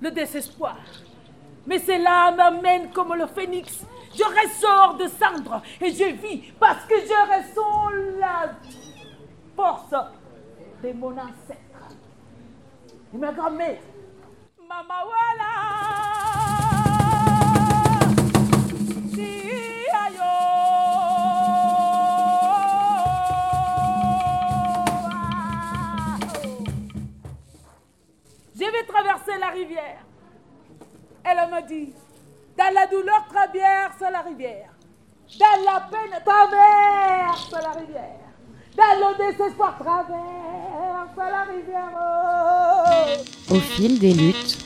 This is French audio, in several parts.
le désespoir. Mais cela m'amène comme le phénix. Je ressors de cendre et je vis parce que je ressens la force de mon ancêtre. Et ma grand-mère, Mama Je la rivière. Elle m'a dit, dans la douleur, traverse la rivière. Dans la peine, traverse la rivière. Dans le désespoir, traverse la rivière. Au fil des luttes.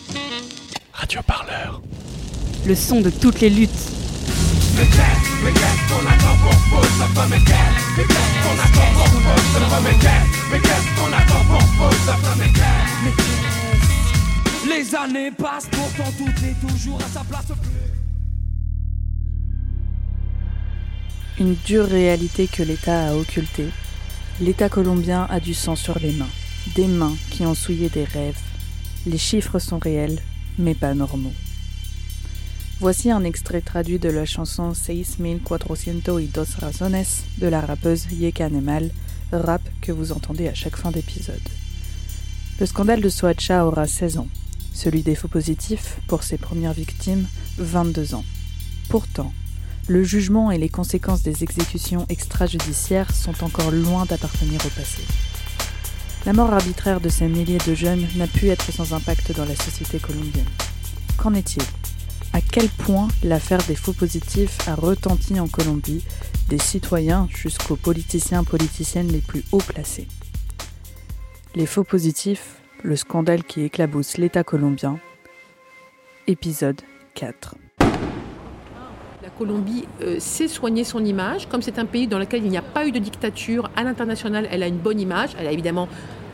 Radio Parleur. Le son de toutes les luttes. Une dure réalité que l'État a occultée. L'État colombien a du sang sur les mains. Des mains qui ont souillé des rêves. Les chiffres sont réels, mais pas normaux. Voici un extrait traduit de la chanson 6402 razones de la rappeuse Yeka Nemal, rap que vous entendez à chaque fin d'épisode. Le scandale de Soacha aura 16 ans, celui des faux positifs, pour ses premières victimes, 22 ans. Pourtant, le jugement et les conséquences des exécutions extrajudiciaires sont encore loin d'appartenir au passé. La mort arbitraire de ces milliers de jeunes n'a pu être sans impact dans la société colombienne. Qu'en est-il? À quel point l'affaire des faux positifs a retenti en Colombie, des citoyens jusqu'aux politiciens politiciennes les plus haut placés? Les faux positifs, le scandale qui éclabousse l'État colombien. Épisode 4. La Colombie euh, sait soigner son image. Comme c'est un pays dans lequel il n'y a pas eu de dictature, à l'international, elle a une bonne image. Elle a évidemment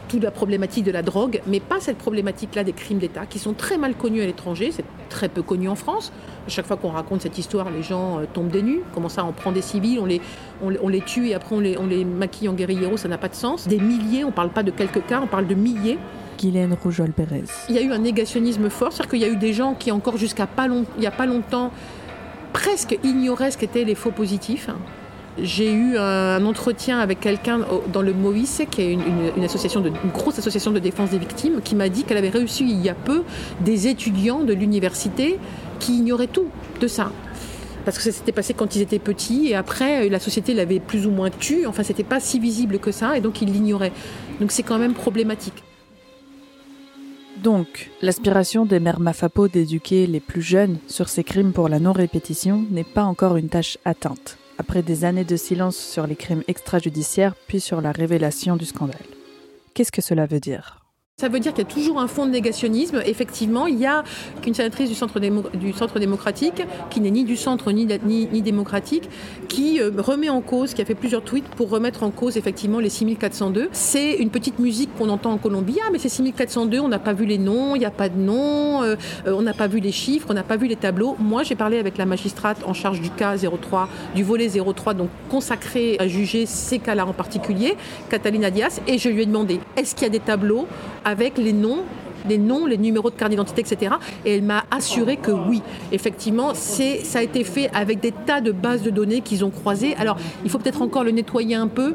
toute la problématique de la drogue, mais pas cette problématique-là des crimes d'État, qui sont très mal connus à l'étranger. C'est très peu connu en France. À chaque fois qu'on raconte cette histoire, les gens euh, tombent des nues. Comment ça, on prend des civils, on les, on, les tue et après on les, on les maquille en guerrilleros, ça n'a pas de sens. Des milliers, on ne parle pas de quelques cas, on parle de milliers. Guylaine Roujol Pérez. Il y a eu un négationnisme fort, c'est-à-dire qu'il y a eu des gens qui, encore jusqu'à pas long, il a pas longtemps, presque ignoraient ce qu'étaient les faux positifs. J'ai eu un entretien avec quelqu'un dans le MOIS, qui est une, association une grosse association de défense des victimes, qui m'a dit qu'elle avait reçu il y a peu des étudiants de l'université qui ignoraient tout de ça. Parce que ça s'était passé quand ils étaient petits et après la société l'avait plus ou moins tué. Enfin, c'était pas si visible que ça et donc ils l'ignoraient. Donc c'est quand même problématique. Donc, l'aspiration des mères Mafapo d'éduquer les plus jeunes sur ces crimes pour la non-répétition n'est pas encore une tâche atteinte, après des années de silence sur les crimes extrajudiciaires puis sur la révélation du scandale. Qu'est-ce que cela veut dire? Ça veut dire qu'il y a toujours un fond de négationnisme. Effectivement, il y a qu'une sénatrice du centre, du centre démocratique, qui n'est ni du centre ni, ni, démocratique, qui euh, remet en cause, qui a fait plusieurs tweets pour remettre en cause effectivement les 6402. C'est une petite musique qu'on entend en Colombie. Ah, mais c'est 6402, on n'a pas vu les noms, il n'y a pas de nom, euh, on n'a pas vu les chiffres, on n'a pas vu les tableaux. Moi, j'ai parlé avec la magistrate en charge du cas 03, du volet 03, donc consacré à juger ces cas-là en particulier, Catalina Diaz, et je lui ai demandé est-ce qu'il y a des tableaux avec les noms les noms, les numéros de carte d'identité, etc. Et elle m'a assuré que oui, effectivement, ça a été fait avec des tas de bases de données qu'ils ont croisées. Alors, il faut peut-être encore le nettoyer un peu.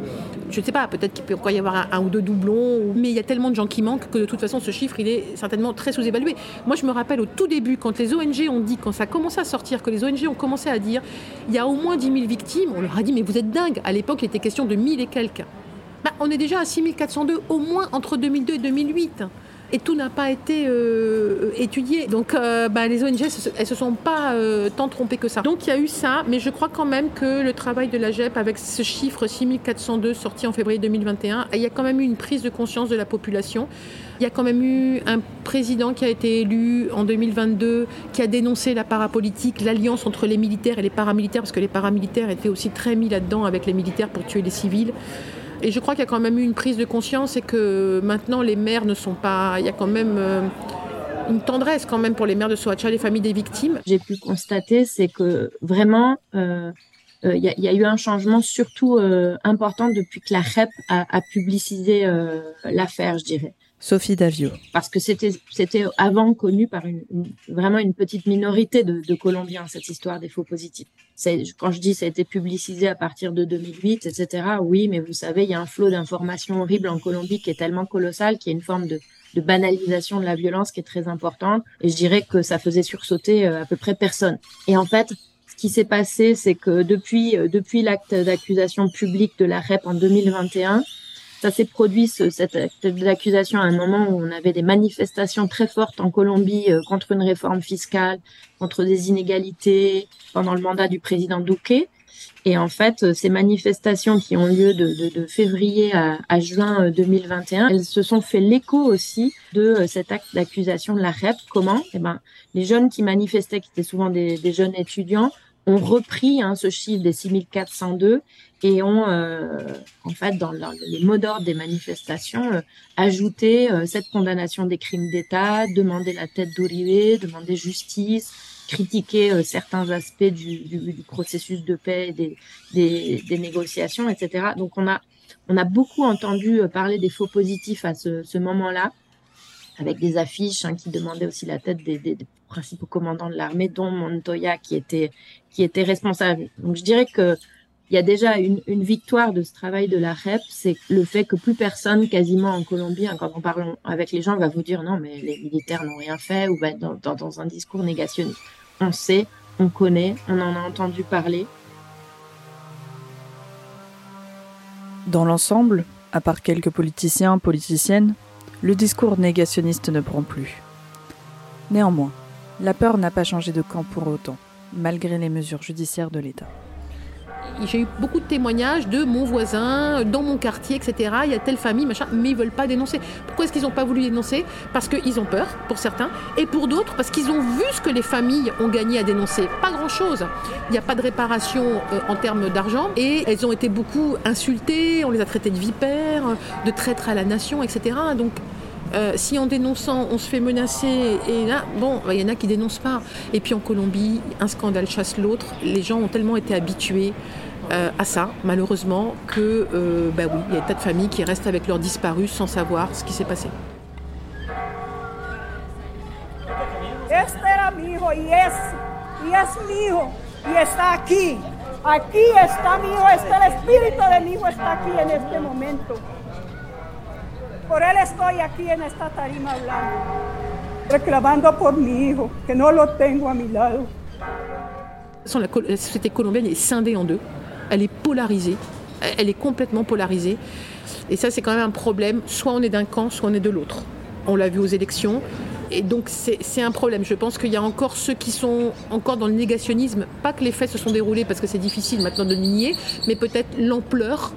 Je ne sais pas, peut-être qu'il peut encore y avoir un, un, ou deux doublons, mais il y a tellement de gens qui manquent que de toute façon, ce chiffre, il est certainement très sous-évalué. Moi, je me rappelle au tout début, quand les ONG ont dit, quand ça a commencé à sortir, que les ONG ont commencé à dire, il y a au moins 10 000 victimes, on leur a dit, mais vous êtes dingue. À l'époque, il était question de 1000 et quelques. Bah, on est déjà à 6402 au moins entre 2002 et 2008 et tout n'a pas été euh, étudié. Donc euh, bah, les ONG, elles se sont pas euh, tant trompées que ça. Donc il y a eu ça, mais je crois quand même que le travail de la GEP avec ce chiffre 6402 sorti en février 2021, il y a quand même eu une prise de conscience de la population. Il y a quand même eu un président qui a été élu en 2022 qui a dénoncé la parapolitique, l'alliance entre les militaires et les paramilitaires, parce que les paramilitaires étaient aussi très mis là-dedans avec les militaires pour tuer les civils. Et je crois qu'il y a quand même eu une prise de conscience et que maintenant les maires ne sont pas. Il y a quand même euh, une tendresse quand même pour les maires de Soacha, les familles des victimes. J'ai pu constater, c'est que vraiment. Euh, il y, a, eu un changement surtout euh, important depuis que la REP a, a publicisé euh, l'affaire, je dirais. Sophie Davio. Parce que c'était avant connu par une, vraiment une petite minorité de, de Colombiens cette histoire des faux positifs. Quand je dis ça a été publicisé à partir de 2008, etc. Oui, mais vous savez, il y a un flot d'informations horribles en Colombie qui est tellement colossal qu'il y a une forme de de banalisation de la violence qui est très importante. Et je dirais que ça faisait sursauter euh, à peu près personne. Et en fait, ce qui s'est passé, c'est que depuis, euh, depuis l'acte d'accusation publique de la REP en 2021, ça s'est produit ce, cette accusation à un moment où on avait des manifestations très fortes en Colombie euh, contre une réforme fiscale, contre des inégalités pendant le mandat du président Duque. Et en fait, euh, ces manifestations qui ont lieu de, de, de février à, à, juin 2021, euh, elles se sont fait l'écho aussi de cet acte d'accusation de la REP. Comment? Eh ben, les jeunes qui manifestaient, qui étaient souvent des, des jeunes étudiants, ont repris hein, ce chiffre des 6402 et ont, euh, en fait, dans, les mots d'ordre des manifestations, euh, ajouté euh, cette condamnation des crimes d'État, demandé la tête d'Uribe, demandé justice, critiqué certains aspects du, du, du, processus de paix, des, des, des, négociations, etc. Donc on a, on a beaucoup entendu parler des faux positifs à ce, ce moment-là, avec des affiches hein, qui demandaient aussi la tête des, des principaux commandants de l'armée, dont Montoya, qui était, qui était responsable. Donc je dirais que il y a déjà une, victoire de ce travail de la REP, c'est le fait que plus personne, quasiment en Colombie, hein, quand on parle avec les gens, va vous dire non, mais les militaires n'ont rien fait ou va dans, dans un discours négationniste. On sait, on connaît, on en a entendu parler. Dans l'ensemble, à part quelques politiciens, politiciennes, le discours négationniste ne prend plus. Néanmoins, la peur n'a pas changé de camp pour autant, malgré les mesures judiciaires de l'État j'ai eu beaucoup de témoignages de mon voisin, dans mon quartier, etc. Il y a telle famille, machin, mais ils veulent pas dénoncer. Pourquoi est-ce qu'ils n'ont pas voulu dénoncer? Parce qu'ils ont peur, pour certains, et pour d'autres, parce qu'ils ont vu ce que les familles ont gagné à dénoncer. Pas grand-chose. Il n'y a pas de réparation euh, en termes d'argent, et elles ont été beaucoup insultées, on les a traitées de vipères, de traîtres à la nation, etc. Donc, euh, si en dénonçant on se fait menacer, et là, bon, il y en a qui dénoncent pas. Et puis en Colombie, un scandale chasse l'autre. Les gens ont tellement été habitués euh, à ça, malheureusement, que, euh, bah oui, il y a des tas de familles qui restent avec leurs disparus sans savoir ce qui s'est passé. Está aquí. Está mi hijo, el espíritu hijo está aquí en este momento. Por él estoy aquí en esta tarima hablando, reclamando por mi hijo, que no lo tengo a mi lado. La, société colombienne est scindée en deux. Elle est polarisée. Elle est complètement polarisée. Et ça, c'est quand même un problème. Soit on est d'un camp, soit on est de l'autre. On l'a vu aux élections. Et donc, c'est un problème. Je pense qu'il y a encore ceux qui sont encore dans le négationnisme. Pas que les faits se sont déroulés parce que c'est difficile maintenant de nier, mais peut-être l'ampleur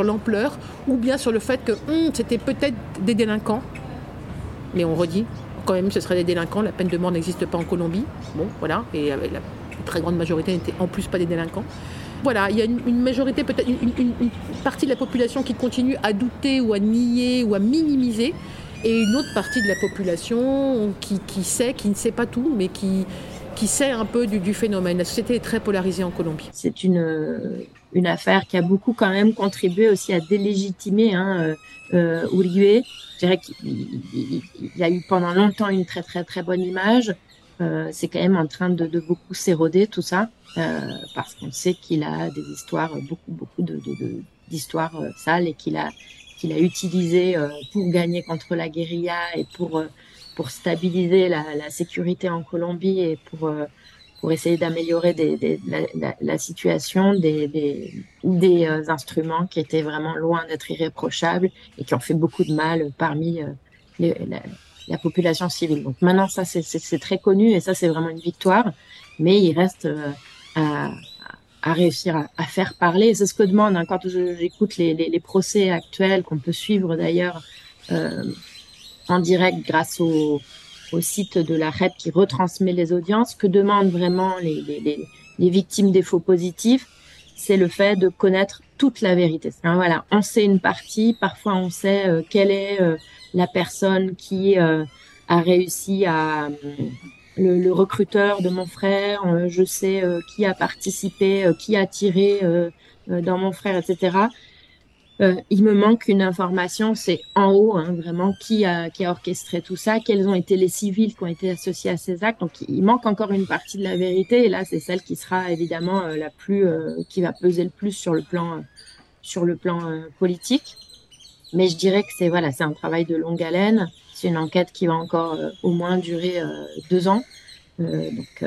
sur l'ampleur, ou bien sur le fait que hum, c'était peut-être des délinquants. Mais on redit, quand même, ce serait des délinquants. La peine de mort n'existe pas en Colombie. Bon, voilà. Et la très grande majorité n'était en plus pas des délinquants. Voilà, il y a une, majorité, peut-être une, partie de la population qui continue à douter ou à nier ou à minimiser, et une autre partie de la population qui, sait, qui ne sait pas tout, mais qui, qui sait un peu du, phénomène. La société est très polarisée en Colombie. C'est une, une affaire qui a beaucoup quand même contribué aussi à délégitimer hein, euh, Uribe. Je dirais qu'il a eu pendant longtemps une très très très bonne image. Euh, c'est quand même en train de, de beaucoup s'éroder tout ça euh, parce qu'on sait qu'il a des histoires beaucoup beaucoup de, d'histoires euh, sales et qu'il a qu'il a utilisé euh, pour gagner contre la guérilla et pour euh, pour stabiliser la, la, sécurité en Colombie et pour pour essayer d'améliorer des, des, la, la, la, situation des, des, euh, instruments qui étaient vraiment loin d'être irréprochables et qui ont fait beaucoup de mal parmi euh, la, la, population civile. Donc maintenant, ça, c'est très connu et ça, c'est vraiment une victoire, mais il reste euh, à, à, réussir à, à, faire parler. C'est ce que demande hein, quand j'écoute les, les, les, procès actuels qu'on peut suivre d'ailleurs euh, en direct grâce au au site de la REP qui retransmet les audiences, que demandent vraiment les, les, les, victimes des faux positifs, c'est le fait de connaître toute la vérité. Voilà, on sait une partie, parfois on sait euh, quelle est euh, la personne qui euh, a réussi à le, le, recruteur de mon frère, euh, je sais euh, qui a participé, qui a tiré dans mon frère, etc. Euh, il me manque une information, c'est en haut, hein, vraiment, qui a, qui a orchestré tout ça, quels ont été les civils qui ont été associés à ces actes. Donc, il manque encore une partie de la vérité, et là, c'est celle qui sera évidemment euh, la plus, euh, qui va peser le plus sur le plan, sur le plan politique. Mais je dirais que c'est voilà, c'est un travail de longue haleine. C'est une enquête qui va encore au moins durer deux ans. donc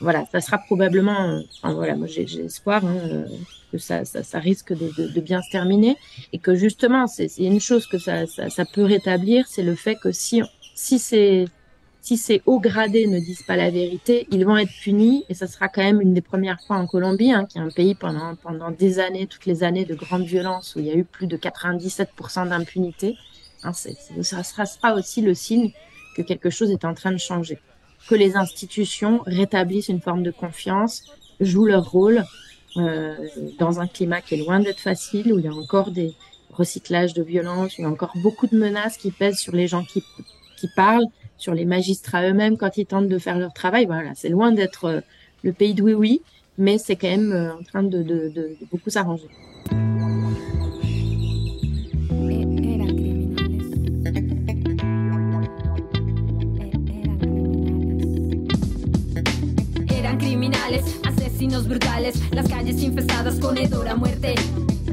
voilà, ça sera probablement, enfin, voilà, moi j'ai espoir. Hein, que ça, risque de, bien se terminer et que justement, c'est une chose que ça, peut rétablir, c'est le fait que si, si ces si ces hauts gradés ne disent pas la vérité, ils vont être punis et ça sera quand même une des premières fois en Colombie, hein, qui est un pays pendant pendant des années, toutes les années de grande violence où il y a eu plus de 97% d'impunité. Hein, ça sera, sera aussi le signe que quelque chose est en train de changer, que les institutions rétablissent une forme de confiance, jouent leur rôle euh, dans un climat qui est loin d'être facile, où il y a encore des recyclages de violence, il y a encore beaucoup de menaces qui pèsent sur les gens qui, parlent, sur les magistrats eux-mêmes quand ils tentent de faire leur travail. Voilà, c'est loin d'être euh, le pays de oui-oui, mais c'est quand même euh, en train de, de, de, de beaucoup s'arranger. Asesinos brutales, las calles infestadas con hedor a muerte.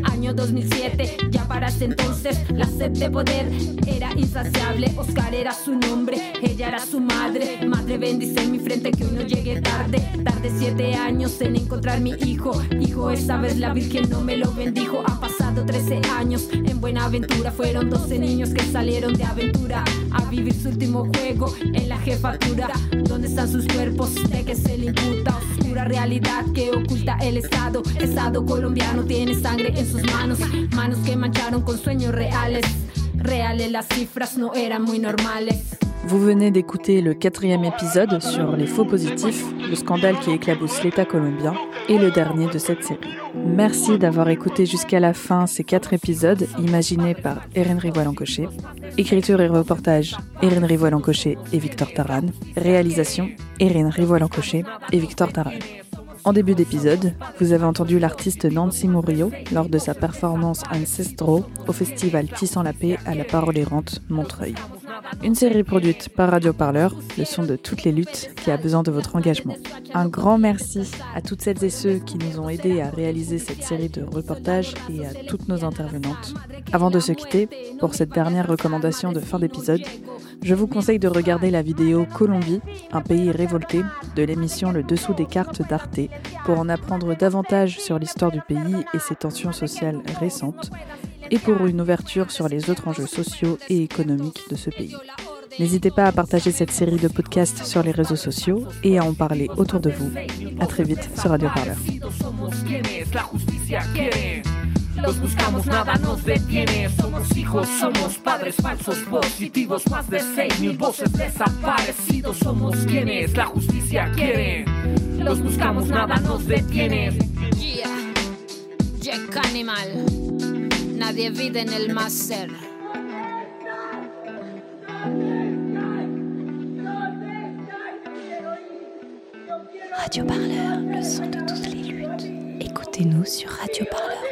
Año 2007, ya para ese entonces la sed de poder era insaciable. Oscar era su nombre, ella era su madre. Madre bendice en mi frente que uno llegue tarde. Tarde siete años en encontrar mi hijo. Hijo, esa vez la Virgen no me lo bendijo. Ha pasado 13 años en buena aventura. Fueron 12 niños que salieron de aventura a vivir su último juego en la jefatura. ¿Dónde están sus cuerpos? ¿De que se le imputa? Oscura realidad que oculta el Estado. Estado colombiano tiene sangre en Vous venez d'écouter le quatrième épisode sur les faux positifs, le scandale qui éclabousse l'État colombien, et le dernier de cette série. Merci d'avoir écouté jusqu'à la fin ces quatre épisodes imaginés par Erin Rivoal-Encoché. Écriture et reportage, Erin Rivoal-Encoché et Victor Taran. Réalisation, Erin Rivoal-Encoché et Victor Taran. En début d'épisode, vous avez entendu l'artiste Nancy Murillo lors de sa performance Ancestro au festival Tissant la paix à la parole errante Montreuil. Une série produite par Radio Parleur, le son de toutes les luttes qui a besoin de votre engagement. Un grand merci à toutes celles et ceux qui nous ont aidés à réaliser cette série de reportages et à toutes nos intervenantes. Avant de se quitter, pour cette dernière recommandation de fin d'épisode, je vous conseille de regarder la vidéo Colombie, un pays révolté de l'émission Le Dessous des cartes d'Arte pour en apprendre davantage sur l'histoire du pays et ses tensions sociales récentes et pour une ouverture sur les autres enjeux sociaux et économiques de ce pays. N'hésitez pas à partager cette série de podcasts sur les réseaux sociaux et à en parler autour de vous. À très vite sur Radio Parleur. Los buscamos, nada nos detiene. Somos hijos, somos padres falsos positivos. Más de seis mil voces desaparecidos. Somos quienes la justicia quiere. Los buscamos, nada nos detiene. Yeah, Jack Animal. Radio Parleur, le son de toutes les luttes. Écoutez-nous sur radioparleur.net.